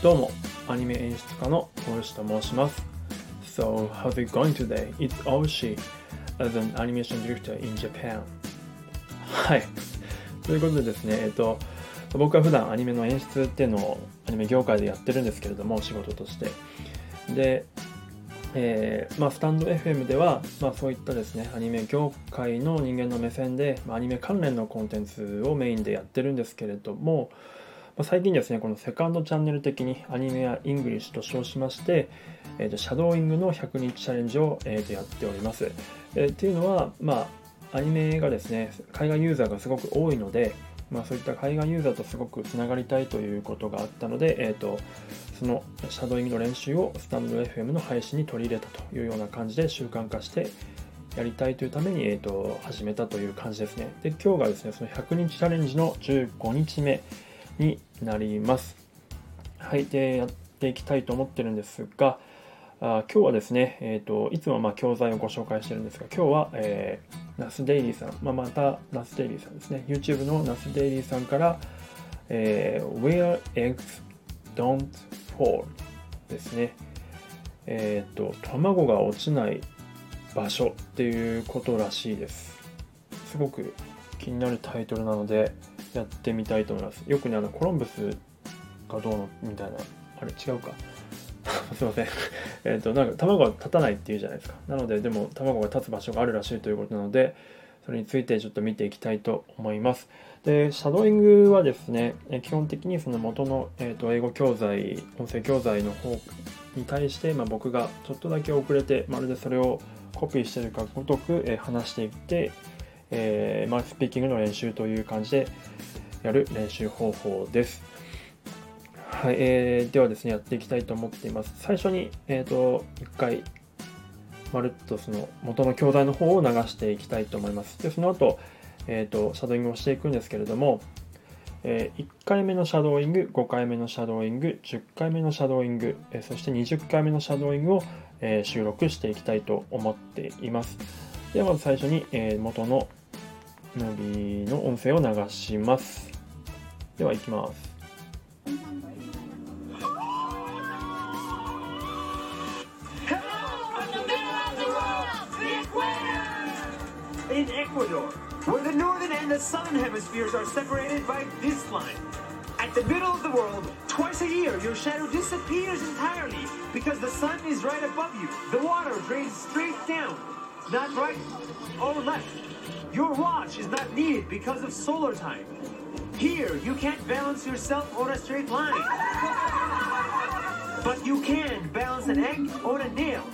どうも、アニメ演出家の大吉と申します。So, how's it going today? It's Oshi as an animation director in Japan. はい。ということでですね、えっと、僕は普段アニメの演出っていうのをアニメ業界でやってるんですけれども、仕事として。で、えーまあ、スタンド FM では、まあ、そういったですねアニメ業界の人間の目線で、まあ、アニメ関連のコンテンツをメインでやってるんですけれども、ま、最近ですねこのセカンドチャンネル的にアニメや English と称しまして、えーと、シャドーイングの100日チャレンジを、えーと、やっております。えー、っていうのは、まあ、アニメがですね海外ユーザーがすごく多いので、まあ、そういった海外ユーザーとすごくつながりたいということがあったので、えーとそのシャドーイングの練習をスタンド FM の配信に取り入れたというような感じで習慣化してやりたいというために、えーと、始めたという感じですね。で、今日がですね、その100日チャレンジの15日目になります。はい、で、やっていきたいと思ってるんですが、あ今日はですね、えーと、いつもま教材をご紹介してるんですが、今日は、えー、 Nas Daily さん、まあ、また Nas Daily さんですね、YouTube のナスデイリーさんから、えー、Where Eggs Don't Fall ですね。えっ、ー、と、卵が落ちない場所っていうことらしいです。すごく気になるタイトルなので、やってみたいと思います。よくね、あの、コロンブスがどうのみたいな、あれ違うか。すいません。えっと、なんか卵が立たないっていうじゃないですか。なので、でも卵が立つ場所があるらしいということなので、それについてちょっと見ていきたいと思います。で、シャドーイングはですね、基本的にその元の、えーと、英語教材、音声教材の方に対して、まあ、僕がちょっとだけ遅れて、まるでそれをコピーしてるかごとく、えー、話していって、えー、まあ、スピーキングの練習という感じでやる練習方法です。はい、えー、ではですね、やっていきたいと思っています。最初に、えっ、ー、と、一回、まるっとその元の教材の方を流していきたいと思います。で、その後、えーと、シャドーイングをしていくんですけれども、えー、1回目のシャドーイング、5回目のシャドーイング、10回目のシャドーイング、えー、そして20回目のシャドーイングを、えー、収録していきたいと思っています。ではまず最初に、えー、元のムービーの音声を流します。では行きます。In Ecuador, where the northern and the southern hemispheres are separated by this line. At the middle of the world, twice a year, your shadow disappears entirely because the sun is right above you. The water drains straight down, not right or left. Your watch is not needed because of solar time. Here, you can't balance yourself on a straight line. But you can balance an egg on a nail.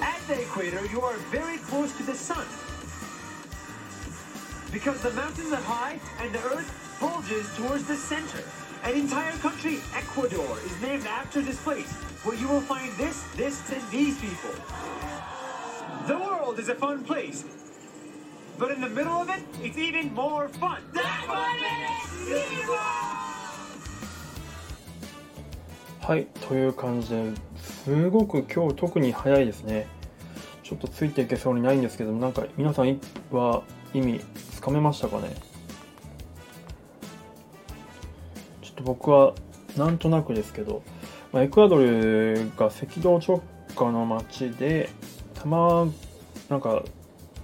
At the equator, you are very close to the sun. Because the mountains are high and the earth bulges towards the center. An entire country, Ecuador, is named after this place, where you will find this, this, and these people. The world is a fun place, but in the middle of it, it's even more fun. That's what it is! はい、という感じですごく今日特に早いですね。ちょっとついていけそうにないんですけどもなんか皆さんは意味つかめましたかねと僕はなんとなくですけど、まあ、エクアドルが赤道直下の町でたまなんか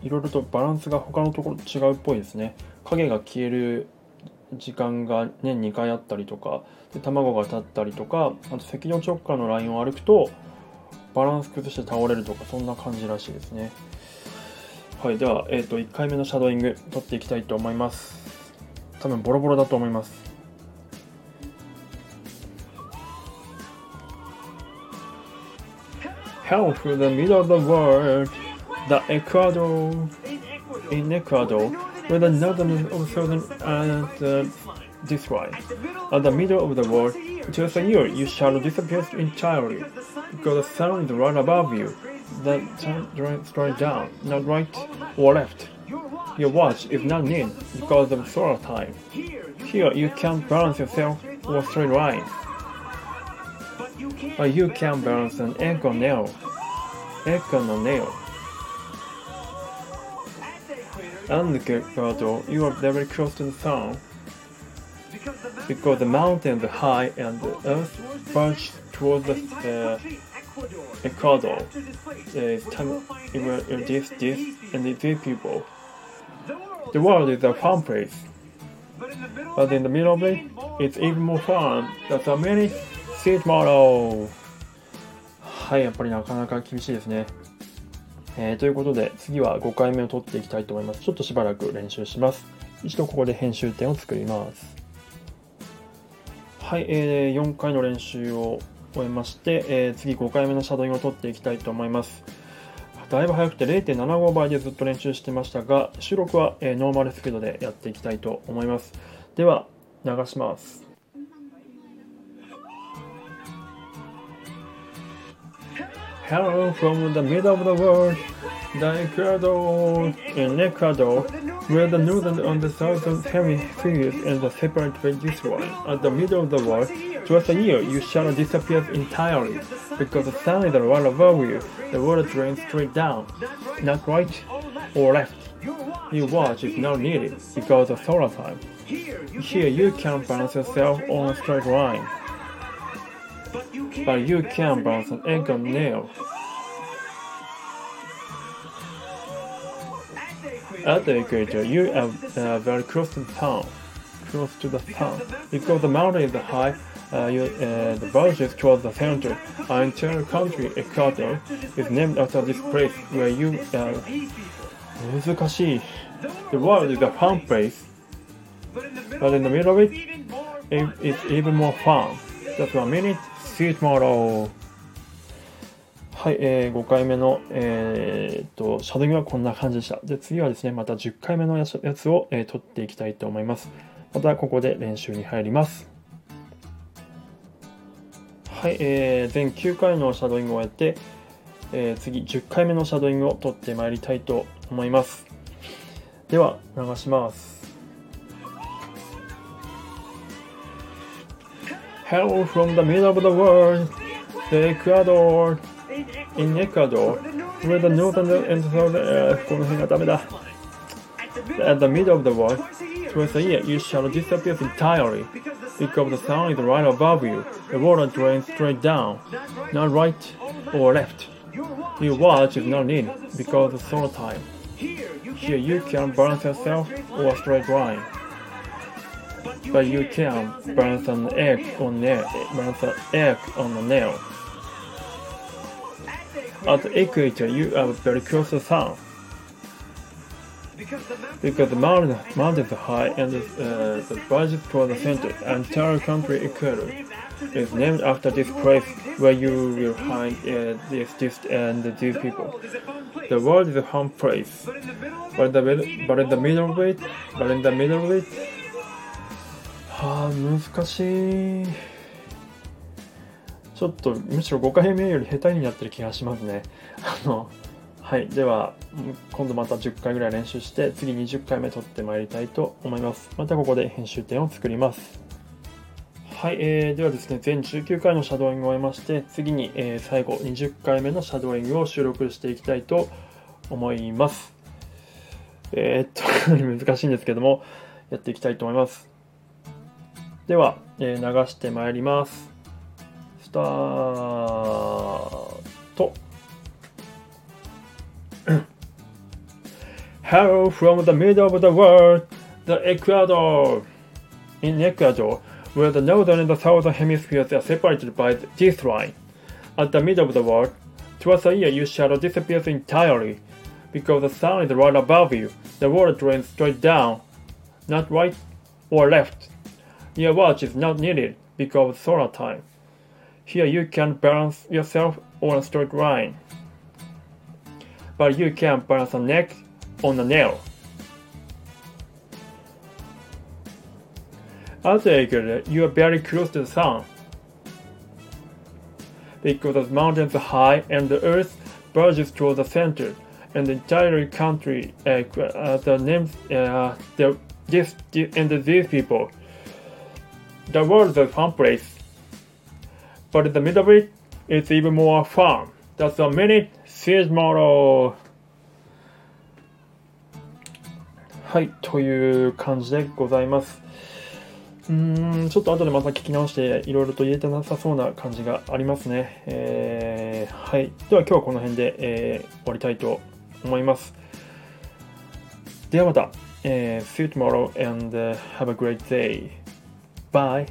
いろいろとバランスが他のところ違うっぽいですね。影が消える時間が年2回あったりとかで卵が立ったりとかあと赤道直下のラインを歩くとバランス崩して倒れるとかそんな感じらしいですね。はいでは、えーと、1回目のシャドーイング取っていきたいと思います。多分ボロボロだと思います。Hell through the middle of the world, the Ecuador, in Ecuador, where the northern of southern and uh, this way, at the middle of the world, just a year you shall disappear entirely. because the sun is right above you. The sun straight down, not right or left. Your watch is not neat because of solar time. Here you can't balance yourself or straight line. But you can balance an egg on nail. Egg on a nail. And the equator, you are very close to the sun. because the mountains are high and the earth verges towards the uh, Ecuador. Uh, time, uh, this, this, and these people. The world is a fun place, but in the middle of it, it's even more fun. That's a many seat model. はい、やっぱりなかなか厳しいですね。えーということで、次は5回目を取っていきたいと思います。ちょっとしばらく練習します。一度ここで編集点を作ります。はい、えー4回の練習を終えまして、えー次5回目のシャドウイングを取っていきたいと思います。だいぶ早くて0.75倍でずっと練習してましたが、収録は、えノーマルスピードでやっていきたいと思います。では、流します。Hello from the middle of the world, the Ecuador in Ecuador, where the northern and the southern hemispheres are separate by this one. At the middle of the world, twice a year you shall disappear entirely, because the sun is right above you. The water drains straight down, not right or left. Your watch is not needed because of solar time. Here you can balance yourself on a straight line, but you can balance an egg on a nail. At the equator, you are uh, very close to the sun, close to the sun. Because the mountain is high, uh, you, uh, the verges towards the center. Our entire country, Ecuador, is named after this place where you uh, 難しい The world is a fun place, but in the middle of it, it it's even more fun. Just one minute, seat model. はい、えー5回目の、えーっと、シャドウはこんな感じでした。で、次はですね、また10回目のやつを、えー取っていきたいと思います。またここで練習に入ります。はい、えー全9回のシャドウイングを終えて、えー次10回目のシャドウイングを取ってまいりたいと思います。では、流します。Hello from the middle of the world, the Ecuador, in Ecuador, where the northern and southern, えーこの辺がダメだ。At the middle of the world, twice a year you shall disappear entirely, because the sun is right above you. The water drains straight down, not right or left. Your watch is not needed because of solar time. Here you can balance yourself on a straight line. But you can balance an egg on nail, balance an egg on a nail. At the equator, you are very close to the sun. Because the mountain, are high and uh, the verges toward the center, entire country Ecuador is named after this place where you will find uh, this, this and these people. The world is a home place, but in the but in the middle of it, but in the middle of it, はあ難しい。ちょっとむしろ5回目より下手になってる気がしますね。あのはい、では今度また10回ぐらい練習して次20回目撮ってまいりたいと思います。またここで編集点を作ります。はい、えー、ではですね、全19回のシャドーイングを終えまして、次に、えー最後20回目のシャドーイングを収録していきたいと思います。えー、っと、かなり難しいんですけども、やっていきたいと思います。では、えー流してまいります。スタート。Hello from the middle of the world, the Ecuador. In Ecuador, where the northern and the southern hemispheres are separated by this line. At the middle of the world, twice a year you shall disappear entirely, because the sun is right above you. The water drains straight down, not right or left. Your watch is not needed because of solar time. Here you can balance yourself on a straight line, but you can balance a neck on a nail. As a equator, you are very close to the sun. Because the mountains are high and the earth verges toward the center, and the entire country, uh, uh, the names, uh, the, this, and these people. The world is a fun place, but the middle of it is even more fun. That's a minute series model. はい、という感じでございます。うーん、ちょっと後でまた聞き直して、いろいろと言えてなさそうな感じがありますね。えーはい。では今日はこの辺で、えー終わりたいと思います。ではまた、えー See you tomorrow and、have a great day. Bye.